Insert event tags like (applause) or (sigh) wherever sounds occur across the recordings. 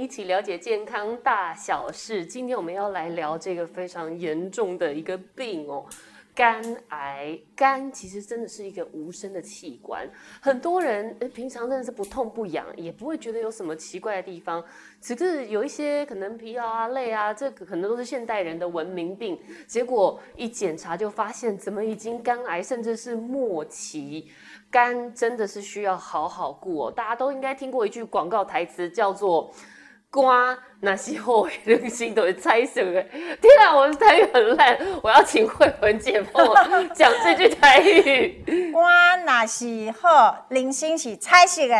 一起了解健康大小事。今天我们要来聊这个非常严重的一个病哦。肝癌，肝其实真的是一个无声的器官，很多人平常真的是不痛不痒，也不会觉得有什么奇怪的地方。只是有一些可能疲劳啊、累啊，这个可能都是现代人的文明病。结果一检查就发现，怎么已经肝癌，甚至是末期。肝真的是需要好好顾哦。大家都应该听过一句广告台词，叫做。肝那是好的，人心都会猜想的。(laughs) 天啊，我的台语很烂，我要请慧文姐帮我讲这句台语。瓜那是好，人心是彩色的；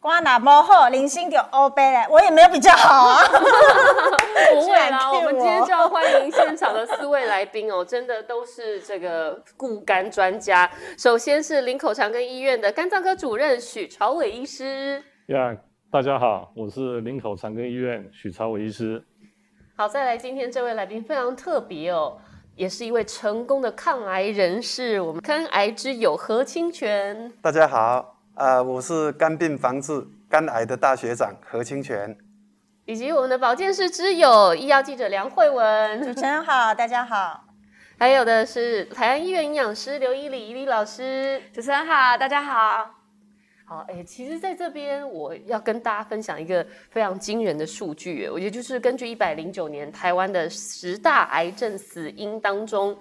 瓜那不好，人心就黑白的。我也没有比较好啊。(laughs) 不会啦，我们今天就要欢迎现场的四位来宾哦，真的都是这个顾肝专家。首先是林口长庚医院的肝脏科主任许朝伟医师。Yeah. 大家好，我是林口长庚医院许超伟医师。好，再来，今天这位来宾非常特别哦，也是一位成功的抗癌人士，我们肝癌之友何清泉。大家好，呃，我是肝病防治肝癌的大学长何清泉，以及我们的保健室之友医药记者梁慧文。主持人好，大家好。还有的是台安医院营养师刘依里，一里老师。主持人好，大家好。好，哎、其实在这边我要跟大家分享一个非常惊人的数据，我觉得就是根据一百零九年台湾的十大癌症死因当中，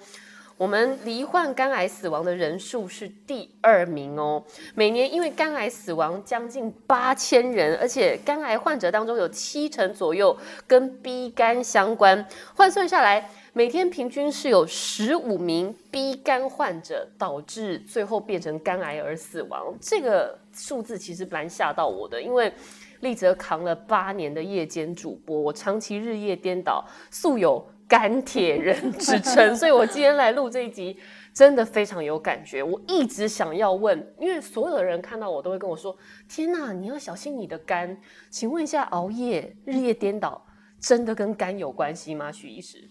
我们罹患肝癌死亡的人数是第二名哦。每年因为肝癌死亡将近八千人，而且肝癌患者当中有七成左右跟 B 肝相关，换算下来。每天平均是有十五名 B 肝患者导致最后变成肝癌而死亡，这个数字其实蛮吓到我的，因为立泽扛了八年的夜间主播，我长期日夜颠倒，素有肝铁人之称，(laughs) 所以我今天来录这一集真的非常有感觉。我一直想要问，因为所有的人看到我都会跟我说：“天哪，你要小心你的肝。”请问一下，熬夜、日夜颠倒真的跟肝有关系吗？许医师？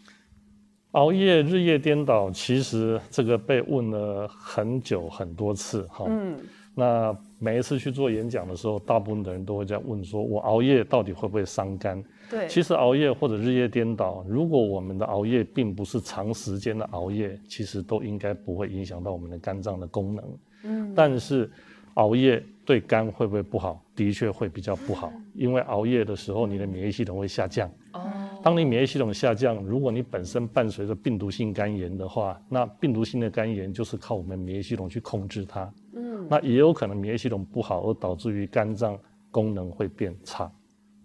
熬夜、日夜颠倒，其实这个被问了很久很多次，哈。嗯。那每一次去做演讲的时候，大部分的人都会在问说：“我熬夜到底会不会伤肝？”对。其实熬夜或者日夜颠倒，如果我们的熬夜并不是长时间的熬夜，其实都应该不会影响到我们的肝脏的功能。嗯。但是熬夜对肝会不会不好？的确会比较不好，因为熬夜的时候，你的免疫系统会下降。哦。当你免疫系统下降，如果你本身伴随着病毒性肝炎的话，那病毒性的肝炎就是靠我们免疫系统去控制它。嗯，那也有可能免疫系统不好而导致于肝脏功能会变差。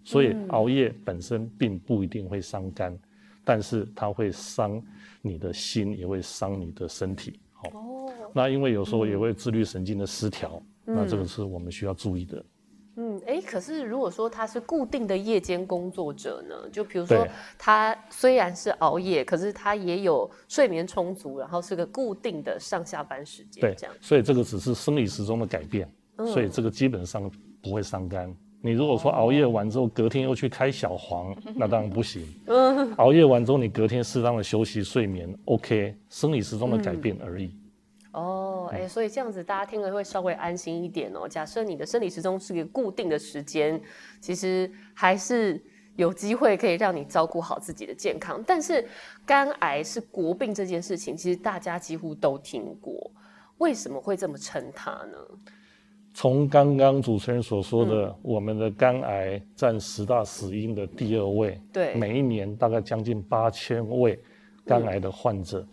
所以熬夜本身并不一定会伤肝，但是它会伤你的心，也会伤你的身体。哦，那因为有时候也会自律神经的失调，那这个是我们需要注意的。嗯，哎、欸，可是如果说他是固定的夜间工作者呢？就比如说他虽然是熬夜，可是他也有睡眠充足，然后是个固定的上下班时间，对，这样。所以这个只是生理时钟的改变，嗯，所以这个基本上不会伤肝。你如果说熬夜完之后隔天又去开小黄，那当然不行。嗯，(laughs) 熬夜完之后你隔天适当的休息睡眠，OK，生理时钟的改变而已。嗯哦，哎，所以这样子大家听了会稍微安心一点哦。假设你的生理时钟是一个固定的时间，其实还是有机会可以让你照顾好自己的健康。但是肝癌是国病这件事情，其实大家几乎都听过，为什么会这么称它呢？从刚刚主持人所说的，嗯、我们的肝癌占十大死因的第二位，对，每一年大概将近八千位肝癌的患者，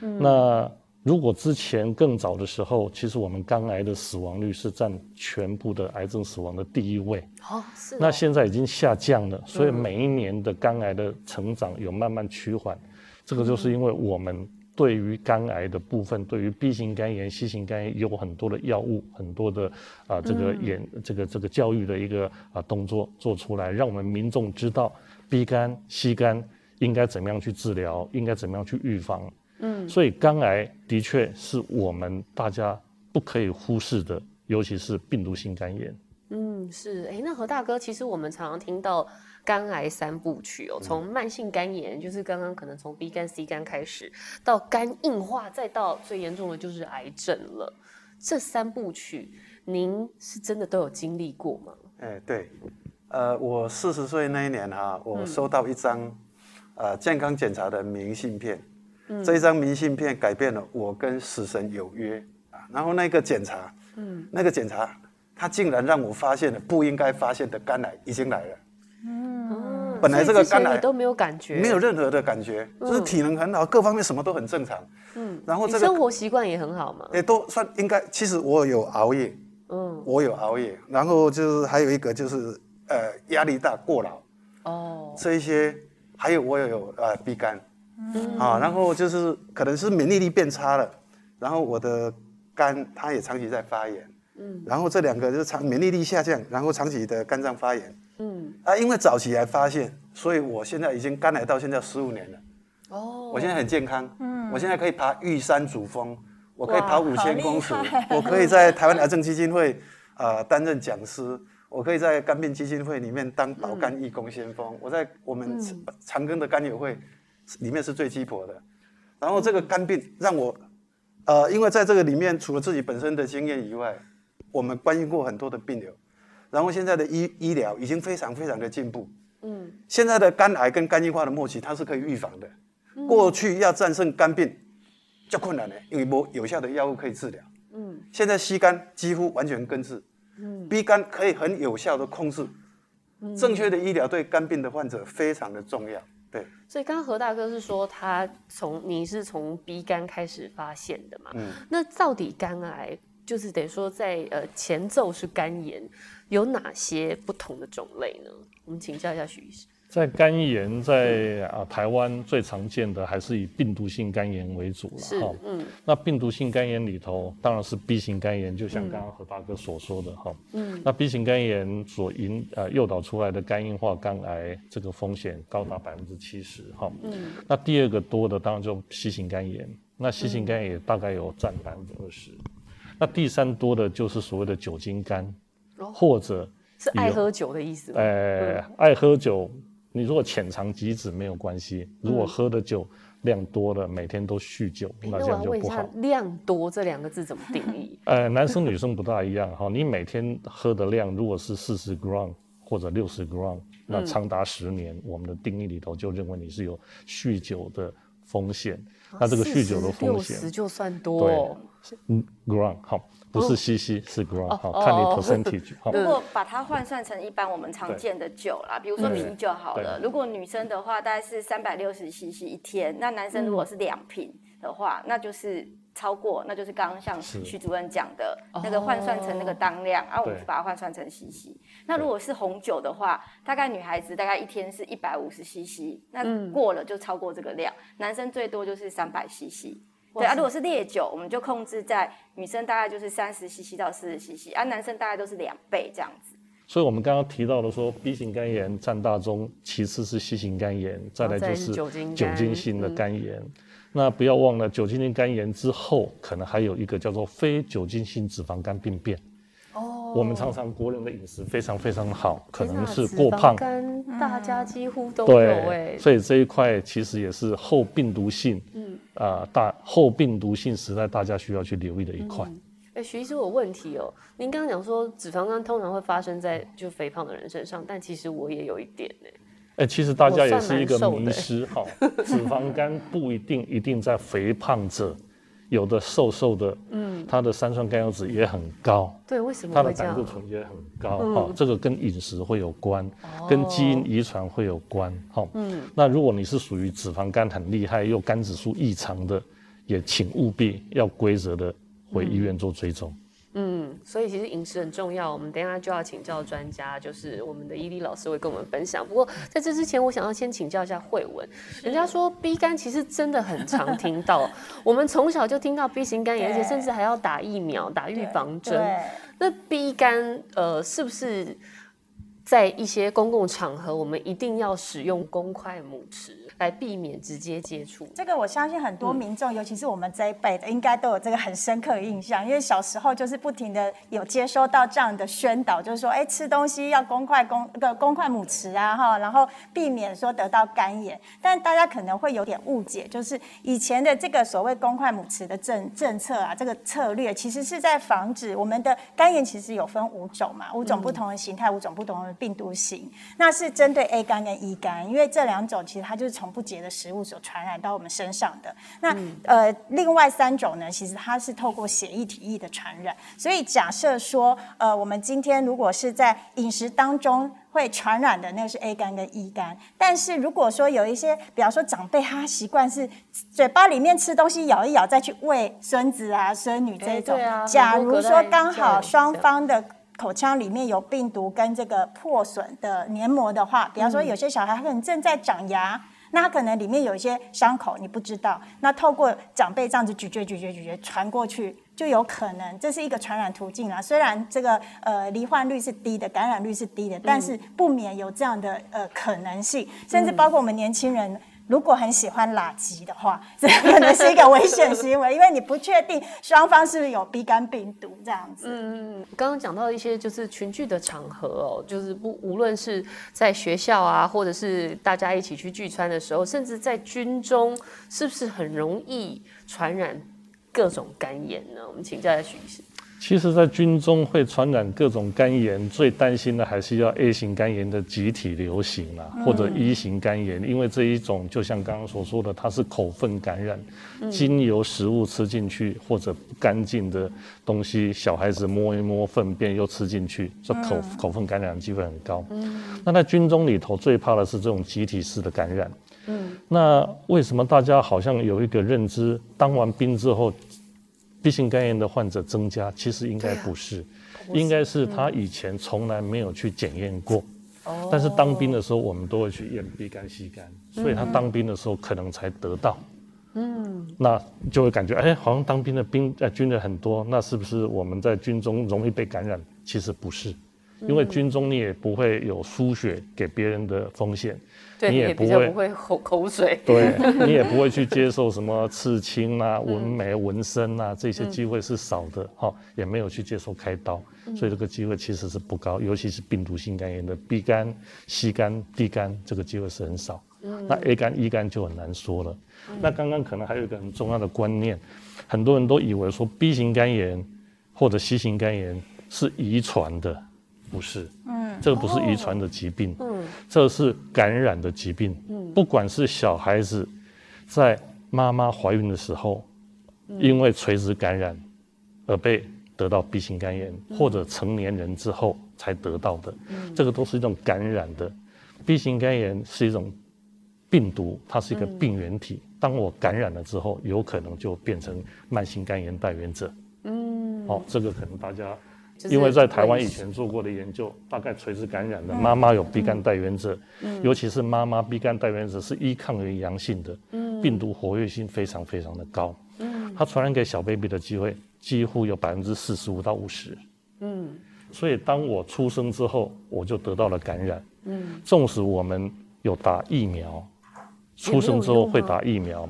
嗯、那。如果之前更早的时候，其实我们肝癌的死亡率是占全部的癌症死亡的第一位。哦，是。那现在已经下降了，所以每一年的肝癌的成长有慢慢趋缓。这个就是因为我们对于肝癌的部分，对于 B 型肝炎、C 型肝炎有很多的药物，很多的啊这个演这个这个教育的一个啊动作做出来，让我们民众知道 B 肝、C 肝应该怎么样去治疗，应该怎么样去预防。嗯，所以肝癌的确是我们大家不可以忽视的，尤其是病毒性肝炎。嗯，是。哎、欸，那何大哥，其实我们常常听到肝癌三部曲哦，从慢性肝炎，就是刚刚可能从 B 肝、C 肝开始，到肝硬化，再到最严重的就是癌症了。这三部曲，您是真的都有经历过吗？哎、欸，对。呃，我四十岁那一年哈、啊，我收到一张、嗯呃、健康检查的明信片，嗯、这一张明信片改变了我跟死神有约啊。然后那个检查，嗯，那个检查，他竟然让我发现了不应该发现的肝癌已经来了。嗯，本来这个肝癌都没有感觉，没有任何的感觉，嗯、就是体能很好，各方面什么都很正常。嗯，然后这个生活习惯也很好嘛，也都算应该。其实我有熬夜，嗯，我有熬夜，然后就是还有一个就是。呃，压力大、过劳，哦，oh. 这一些，还有我也有呃，B 肝，嗯，啊，然后就是可能是免疫力变差了，然后我的肝它也长期在发炎，嗯，然后这两个就是长免疫力下降，然后长期的肝脏发炎，嗯，啊，因为早期来发现，所以我现在已经肝癌到现在十五年了，哦，oh. 我现在很健康，嗯，我现在可以爬玉山主峰，我可以跑五千公尺，我可以在台湾癌症基金会啊、呃、担任讲师。我可以在肝病基金会里面当保肝义工先锋。嗯、我在我们长庚的肝友会里面是最鸡婆的。然后这个肝病让我，呃，因为在这个里面，除了自己本身的经验以外，我们关心过很多的病友。然后现在的医医疗已经非常非常的进步。嗯。现在的肝癌跟肝硬化的末期，它是可以预防的。嗯、过去要战胜肝病，较困难的，因为没有效的药物可以治疗。嗯。现在 C 肝几乎完全根治。嗯，B 肝可以很有效的控制，嗯、正确的医疗对肝病的患者非常的重要。对，所以刚刚何大哥是说他从你是从鼻肝开始发现的嘛？嗯，那到底肝癌就是等于说在呃前奏是肝炎，有哪些不同的种类呢？我们请教一下徐医师。在肝炎，在啊台湾最常见的还是以病毒性肝炎为主了哈。嗯。那病毒性肝炎里头，当然是 B 型肝炎，就像刚刚何大哥所说的哈。嗯。那 B 型肝炎所引呃诱导出来的肝硬化、肝癌，这个风险高达百分之七十哈。嗯。那第二个多的当然就 C 型肝炎，那 C 型肝炎也大概有占百分之二十。那第三多的就是所谓的酒精肝，或者是爱喝酒的意思。呃，爱喝酒。你如果浅尝即止没有关系，如果喝的酒量多了，每天都酗酒，嗯、那这样就不好。量多这两个字怎么定义？(laughs) 呃，男生女生不大一样哈。你每天喝的量如果是四十 gram 或者六十 gram，那长达十年，嗯、我们的定义里头就认为你是有酗酒的风险。啊、那这个酗酒的风险，六十就算多，哦。嗯，gram 好。不是 CC，是 gram，好，看你 percentage。(laughs) 如果把它换算成一般我们常见的酒啦，比如说啤酒好了，如果女生的话大概是三百六十 CC 一天，那男生如果是两瓶的话，那就是超过，那就是刚刚像徐主任讲的那个换算成那个当量，啊，我们把它换算成 CC。那如果是红酒的话，大概女孩子大概一天是一百五十 CC，那过了就超过这个量，男生最多就是三百 CC。对啊，如果是烈酒，我们就控制在女生大概就是三十 CC 到四十 CC，而男生大概都是两倍这样子。所以，我们刚刚提到的说，B 型肝炎占大宗，其次是 C 型肝炎，再来就是酒精性的肝炎。嗯、那不要忘了，酒精性肝炎之后，可能还有一个叫做非酒精性脂肪肝病变。我们常常国人的饮食非常非常好，可能是过胖，跟大家几乎都有对，所以这一块其实也是后病毒性，嗯。啊、呃、大后病毒性时代大家需要去留意的一块。哎、嗯，许医师有问题哦，您刚刚讲说脂肪肝通常会发生在就肥胖的人身上，但其实我也有一点呢。哎，其实大家也是一个迷思哈，(laughs) 脂肪肝不一定一定在肥胖者。有的瘦瘦的，嗯，他的三酸甘油酯也很高，对，为什么？他的胆固醇也很高，哈、嗯，这个跟饮食会有关，哦、跟基因遗传会有关，哈，嗯，那如果你是属于脂肪肝很厉害又肝指数异常的，也请务必要规则的回医院做追踪。嗯嗯，所以其实饮食很重要。我们等一下就要请教专家，就是我们的伊利老师会跟我们分享。不过在这之前，我想要先请教一下慧文。人家说 B 肝其实真的很常听到，(laughs) 我们从小就听到 B 型肝炎，而且甚至还要打疫苗、打预防针。那 B 肝呃，是不是在一些公共场合，我们一定要使用公筷母匙？来避免直接接触，这个我相信很多民众，尤其是我们这一辈的，应该都有这个很深刻的印象。因为小时候就是不停的有接收到这样的宣导，就是说，哎，吃东西要公筷公个公筷母匙啊，哈，然后避免说得到肝炎。但大家可能会有点误解，就是以前的这个所谓公筷母匙的政政策啊，这个策略其实是在防止我们的肝炎，其实有分五种嘛，五种不同的形态，五种不同的病毒型，那是针对 A 肝跟 E 肝，因为这两种其实它就是从不洁的食物所传染到我们身上的。那、嗯、呃，另外三种呢，其实它是透过血液、体液的传染。所以假设说，呃，我们今天如果是在饮食当中会传染的，那个是 A 肝跟 E 肝。但是如果说有一些，比方说长辈他习惯是嘴巴里面吃东西咬一咬再去喂孙子啊、孙女这种，啊、假如说刚好双方的。口腔里面有病毒跟这个破损的黏膜的话，比方说有些小孩可能正在长牙，那他可能里面有一些伤口，你不知道，那透过长辈这样子咀嚼咀嚼咀嚼传过去，就有可能这是一个传染途径啦。虽然这个呃罹患率是低的，感染率是低的，但是不免有这样的呃可能性，甚至包括我们年轻人。如果很喜欢垃圾的话，(laughs) 这可能是一个危险行为，因为你不确定双方是不是有 B 肝病毒这样子。嗯嗯，刚刚讲到一些就是群聚的场合哦，就是不无论是在学校啊，或者是大家一起去聚餐的时候，甚至在军中，是不是很容易传染各种肝炎呢？我们请教一下许医师。其实，在军中会传染各种肝炎，最担心的还是要 A 型肝炎的集体流行啊，或者 E 型肝炎，因为这一种就像刚刚所说的，它是口粪感染，经由食物吃进去或者不干净的东西，小孩子摸一摸粪便又吃进去，这口口粪感染的机会很高。那在军中里头最怕的是这种集体式的感染。那为什么大家好像有一个认知，当完兵之后？B 型肝炎的患者增加，其实应该不是，应该是他以前从来没有去检验过。但是当兵的时候，我们都会去验 B 肝、C 肝，所以他当兵的时候可能才得到。嗯，那就会感觉，哎，好像当兵的兵呃军人很多，那是不是我们在军中容易被感染？其实不是。因为军中你也不会有输血给别人的风险，(laughs) 对你也不会不会口口水，(laughs) 对 (laughs) 你也不会去接受什么刺青啊、纹眉、纹身啊，这些机会是少的哈、嗯，也没有去接受开刀，所以这个机会其实是不高，尤其是病毒性肝炎的 B 肝、C 肝、D 肝，这个机会是很少。那 A 肝、E 肝就很难说了。那刚刚可能还有一个很重要的观念，很多人都以为说 B 型肝炎或者 C 型肝炎是遗传的。不是，嗯，这个不是遗传的疾病，嗯，这是感染的疾病，嗯，不管是小孩子在妈妈怀孕的时候，因为垂直感染而被得到 B 型肝炎，或者成年人之后才得到的，这个都是一种感染的。B 型肝炎是一种病毒，它是一个病原体，当我感染了之后，有可能就变成慢性肝炎带原者，嗯，好，这个可能大家。因为在台湾以前做过的研究，大概垂直感染的妈妈有 B 肝带原者，尤其是妈妈 B 肝带原者是 E 抗原阳性的，病毒活跃性非常非常的高，它传染给小 baby 的机会几乎有百分之四十五到五十，嗯，所以当我出生之后，我就得到了感染，嗯，纵使我们有打疫苗。出生之后会打疫苗，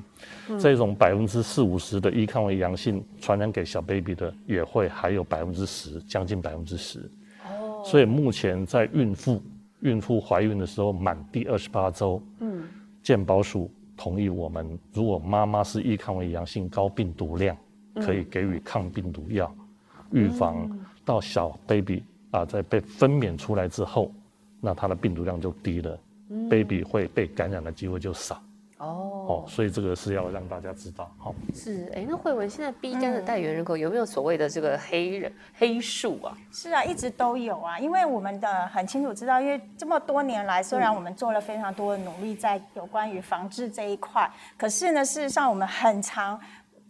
这种百分之四五十的 E 抗为阳性传染给小 baby 的也会还有百分之十，将近百分之十。哦，所以目前在孕妇孕妇怀孕的时候满第二十八周，嗯，健保署同意我们，如果妈妈是 E 抗为阳性高病毒量，可以给予抗病毒药，预防到小 baby 啊在被分娩出来之后，那它的病毒量就低了。Baby 会被感染的机会就少哦，哦，所以这个是要让大家知道。好，是哎，那慧文现在 B 肝的带原人口有没有所谓的这个黑人黑数啊？是啊，一直都有啊，因为我们的很清楚知道，因为这么多年来，虽然我们做了非常多的努力在有关于防治这一块，可是呢，事实上我们很常。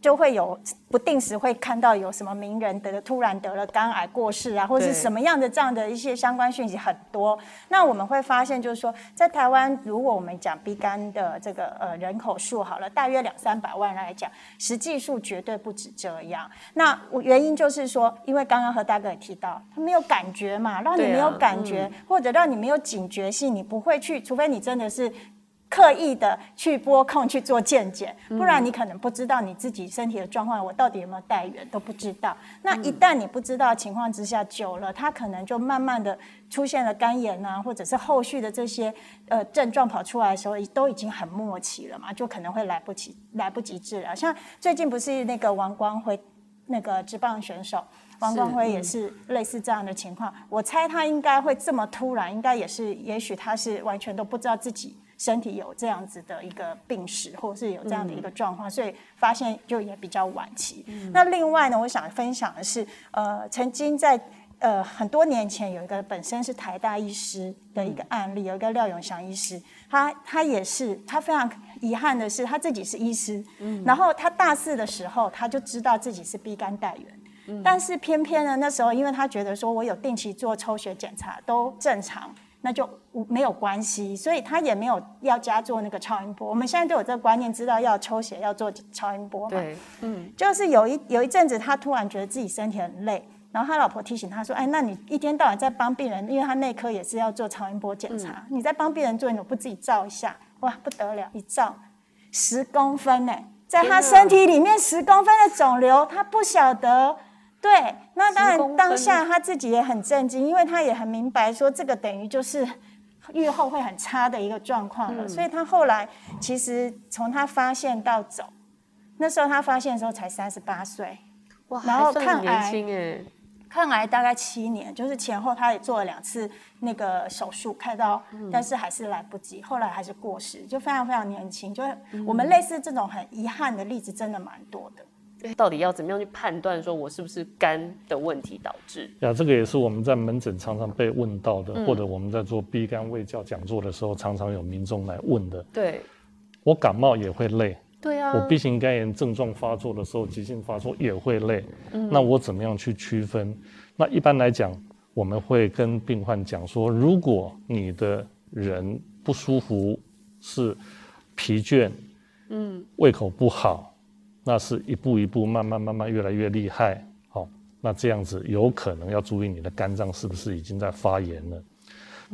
就会有不定时会看到有什么名人得突然得了肝癌过世啊，或者是什么样的这样的一些相关讯息很多。那我们会发现，就是说在台湾，如果我们讲 B 肝的这个呃人口数好了，大约两三百万来讲，实际数绝对不止这样。那我原因就是说，因为刚刚何大哥也提到，他没有感觉嘛，让你没有感觉，或者让你没有警觉性，你不会去，除非你真的是。刻意的去拨空去做健检，不然你可能不知道你自己身体的状况，我到底有没有带源都不知道。那一旦你不知道情况之下，久了，它可能就慢慢的出现了肝炎啊，或者是后续的这些呃症状跑出来的时候，都已经很末期了嘛，就可能会来不及来不及治疗。像最近不是那个王光辉那个直棒选手。王光辉也是类似这样的情况。嗯、我猜他应该会这么突然，应该也是，也许他是完全都不知道自己身体有这样子的一个病史，或是有这样的一个状况，嗯、所以发现就也比较晚期。嗯、那另外呢，我想分享的是，呃，曾经在。呃，很多年前有一个本身是台大医师的一个案例，有一个廖永祥医师，他他也是，他非常遗憾的是他自己是医师，嗯，然后他大四的时候他就知道自己是 B 肝带原，嗯，但是偏偏呢那时候因为他觉得说我有定期做抽血检查都正常，那就没有关系，所以他也没有要加做那个超音波。我们现在都有这个观念，知道要抽血要做超音波嘛，对，嗯，就是有一有一阵子他突然觉得自己身体很累。然后他老婆提醒他说：“哎，那你一天到晚在帮病人，因为他内科也是要做超音波检查，嗯、你在帮病人做，你怎么不自己照一下？哇，不得了，一照十公分呢，在他身体里面十公分的肿瘤，他不晓得。对，那当然当下他自己也很震惊，因为他也很明白说这个等于就是预后会很差的一个状况了。嗯、所以他后来其实从他发现到走，那时候他发现的时候才三十八岁，哇，然后看年轻哎。”抗癌大概七年，就是前后他也做了两次那个手术，开刀，嗯、但是还是来不及，后来还是过世，就非常非常年轻。就我们类似这种很遗憾的例子，真的蛮多的。嗯、到底要怎么样去判断说我是不是肝的问题导致？呀，这个也是我们在门诊常常被问到的，嗯、或者我们在做 B 肝胃教讲座的时候，常常有民众来问的。对，我感冒也会累。对啊，我 B 型肝炎症状发作的时候，急性发作也会累。嗯，那我怎么样去区分？那一般来讲，我们会跟病患讲说，如果你的人不舒服，是疲倦，嗯，胃口不好，那是一步一步慢慢慢慢越来越厉害。好，那这样子有可能要注意你的肝脏是不是已经在发炎了。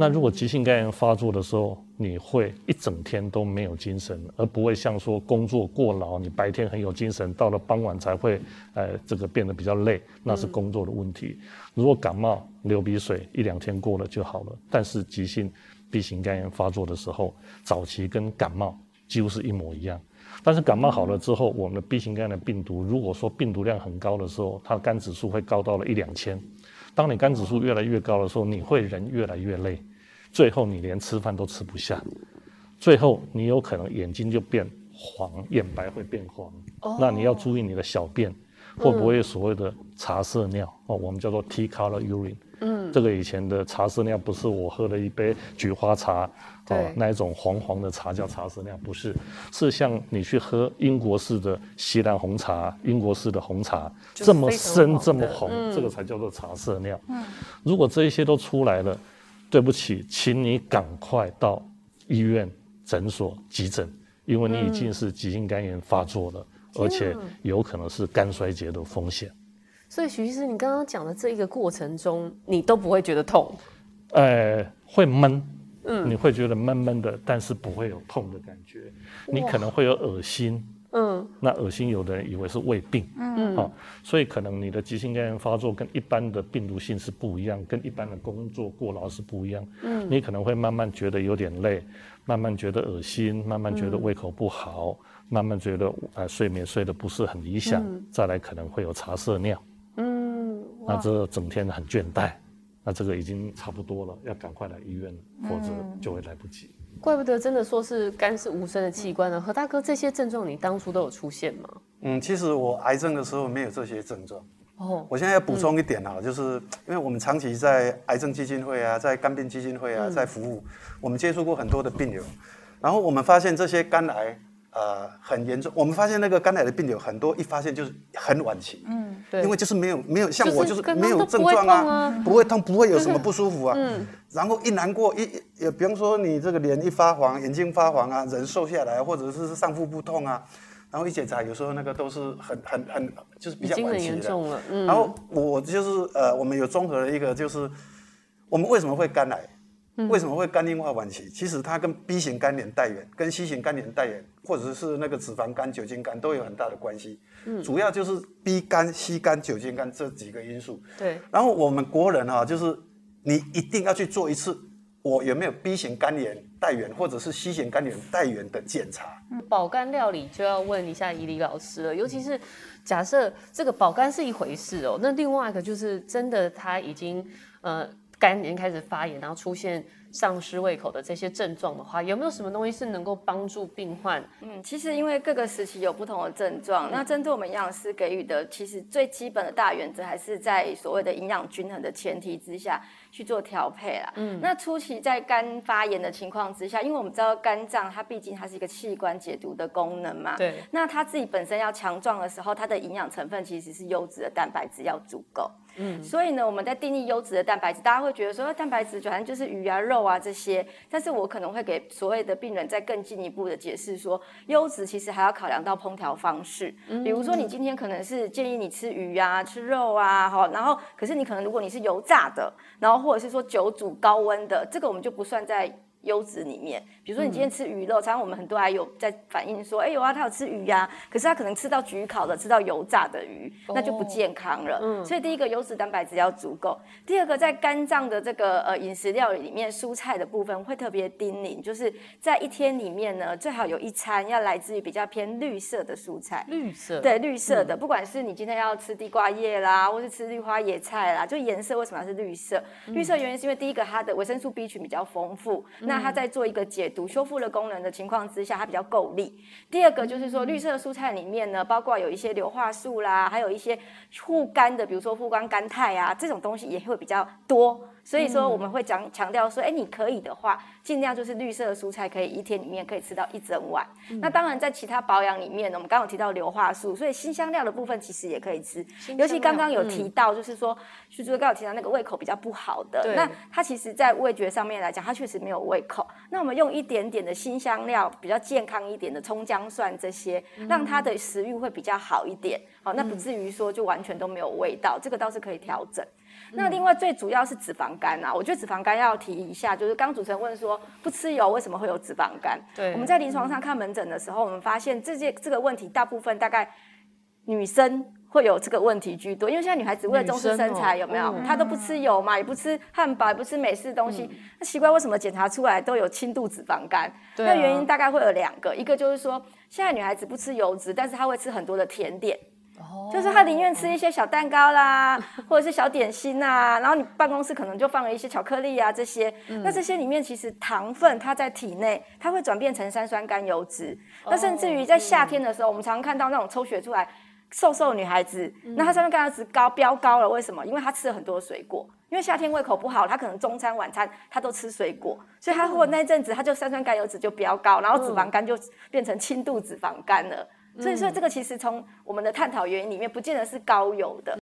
那如果急性肝炎发作的时候，你会一整天都没有精神，而不会像说工作过劳，你白天很有精神，到了傍晚才会，呃，这个变得比较累，那是工作的问题。如果感冒、流鼻水，一两天过了就好了。但是急性 B 型肝炎发作的时候，早期跟感冒几乎是一模一样。但是感冒好了之后，我们的 B 型肝炎的病毒，如果说病毒量很高的时候，它的肝指数会高到了一两千。当你肝指数越来越高的时候，你会人越来越累。最后你连吃饭都吃不下，最后你有可能眼睛就变黄，眼白会变黄。哦，那你要注意你的小便会不会所谓的茶色尿哦，我们叫做 tea color urine。嗯，这个以前的茶色尿不是我喝了一杯菊花茶哦，那一种黄黄的茶叫茶色尿，不是，是像你去喝英国式的西兰红茶，英国式的红茶这么深这么红，这个才叫做茶色尿。嗯，如果这一些都出来了。对不起，请你赶快到医院、诊所、急诊，因为你已经是急性肝炎发作了，嗯、而且有可能是肝衰竭的风险。所以，徐医师，你刚刚讲的这一个过程中，你都不会觉得痛？呃，会闷，嗯，你会觉得闷闷的，但是不会有痛的感觉，你可能会有恶心。嗯，那恶心，有的人以为是胃病，嗯，好、哦，所以可能你的急性肝炎发作跟一般的病毒性是不一样，跟一般的工作过劳是不一样。嗯，你可能会慢慢觉得有点累，慢慢觉得恶心，慢慢觉得胃口不好，嗯、慢慢觉得呃睡眠睡得不是很理想，嗯、再来可能会有茶色尿。嗯，那这整天很倦怠，那这个已经差不多了，要赶快来医院了，否则就会来不及。怪不得真的说是肝是无声的器官呢。何大哥，这些症状你当初都有出现吗？嗯，其实我癌症的时候没有这些症状。哦，我现在要补充一点啊，嗯、就是因为我们长期在癌症基金会啊，在肝病基金会啊，嗯、在服务，我们接触过很多的病友，然后我们发现这些肝癌。呃，很严重。我们发现那个肝癌的病友很多，一发现就是很晚期。嗯，对。因为就是没有没有像我就是没有症状啊，不会痛，不会有什么不舒服啊。嗯。然后一难过，一也比方说你这个脸一发黄，眼睛发黄啊，人瘦下来，或者是上腹部痛啊，然后一检查，有时候那个都是很很很就是比较晚期的。嗯。然后我就是呃，我们有综合的一个就是，我们为什么会肝癌？为什么会肝硬化晚期？其实它跟 B 型肝炎带原、跟 C 型肝炎带原，或者是那个脂肪肝、酒精肝都有很大的关系。嗯，主要就是 B 肝、C 肝、酒精肝这几个因素。对。然后我们国人哈、啊，就是你一定要去做一次我有没有 B 型肝炎带原，或者是 C 型肝炎带原的检查。嗯保肝料理就要问一下怡里老师了，尤其是假设这个保肝是一回事哦，那另外一个就是真的他已经呃肝已经开始发炎，然后出现。丧失胃口的这些症状的话，有没有什么东西是能够帮助病患？嗯，其实因为各个时期有不同的症状，嗯、那针对我们营养师给予的，其实最基本的大原则还是在所谓的营养均衡的前提之下去做调配啦。嗯，那初期在肝发炎的情况之下，因为我们知道肝脏它毕竟它是一个器官解毒的功能嘛，对，那它自己本身要强壮的时候，它的营养成分其实是优质的蛋白质要足够。嗯，所以呢，我们在定义优质的蛋白质，大家会觉得说，蛋白质反正就是鱼啊、肉啊这些。但是我可能会给所谓的病人再更进一步的解释说，优质其实还要考量到烹调方式。比如说，你今天可能是建议你吃鱼啊、吃肉啊，好，然后可是你可能如果你是油炸的，然后或者是说久煮高温的，这个我们就不算在。优质里面，比如说你今天吃鱼肉，常常我们很多还有在反映说，哎有啊，他有吃鱼呀、啊，可是他可能吃到焗烤的，吃到油炸的鱼，那就不健康了。嗯，所以第一个优质蛋白质要足够，第二个在肝脏的这个呃饮食料理里面，蔬菜的部分会特别叮咛，就是在一天里面呢，最好有一餐要来自于比较偏绿色的蔬菜。绿色，对，绿色的，嗯、不管是你今天要吃地瓜叶啦，或是吃绿花野菜啦，就颜色为什么要是绿色？嗯、绿色原因是因为第一个它的维生素 B 群比较丰富。那它在做一个解毒、修复的功能的情况之下，它比较够力。第二个就是说，绿色蔬菜里面呢，包括有一些硫化素啦，还有一些护肝的，比如说护肝甘肽啊，这种东西也会比较多。所以说我们会讲强调说，哎，你可以的话，尽量就是绿色的蔬菜，可以一天里面可以吃到一整碗。嗯、那当然，在其他保养里面呢，我们刚刚有提到硫化素，所以新香料的部分其实也可以吃。尤其刚刚有提到，就是说，徐主任刚刚有提到那个胃口比较不好的，那他其实在味觉上面来讲，他确实没有胃口。那我们用一点点的新香料，比较健康一点的葱姜蒜这些，让他的食欲会比较好一点。好，那不至于说就完全都没有味道，这个倒是可以调整。那另外最主要是脂肪肝啊，我觉得脂肪肝要提一下，就是刚主持人问说不吃油为什么会有脂肪肝？对，我们在临床上看门诊的时候，我们发现这些这个问题大部分大概女生会有这个问题居多，因为现在女孩子为了重视身材，有没有？她都不吃油嘛，也不吃汉堡，也不吃美式东西，那奇怪为什么检查出来都有轻度脂肪肝？那原因大概会有两个，一个就是说现在女孩子不吃油脂，但是她会吃很多的甜点。就是他宁愿吃一些小蛋糕啦，(laughs) 或者是小点心啊，然后你办公室可能就放了一些巧克力啊这些，嗯、那这些里面其实糖分它在体内它会转变成三酸甘油酯，哦、那甚至于在夏天的时候，嗯、我们常常看到那种抽血出来瘦瘦女孩子，嗯、那她三酸甘油脂高飙高了，为什么？因为她吃了很多水果，因为夏天胃口不好，她可能中餐晚餐她都吃水果，所以她如果那阵子她就三酸甘油脂就飙高，然后脂肪肝就变成轻度脂肪肝了。所以说，这个其实从我们的探讨原因里面，不见得是高油的。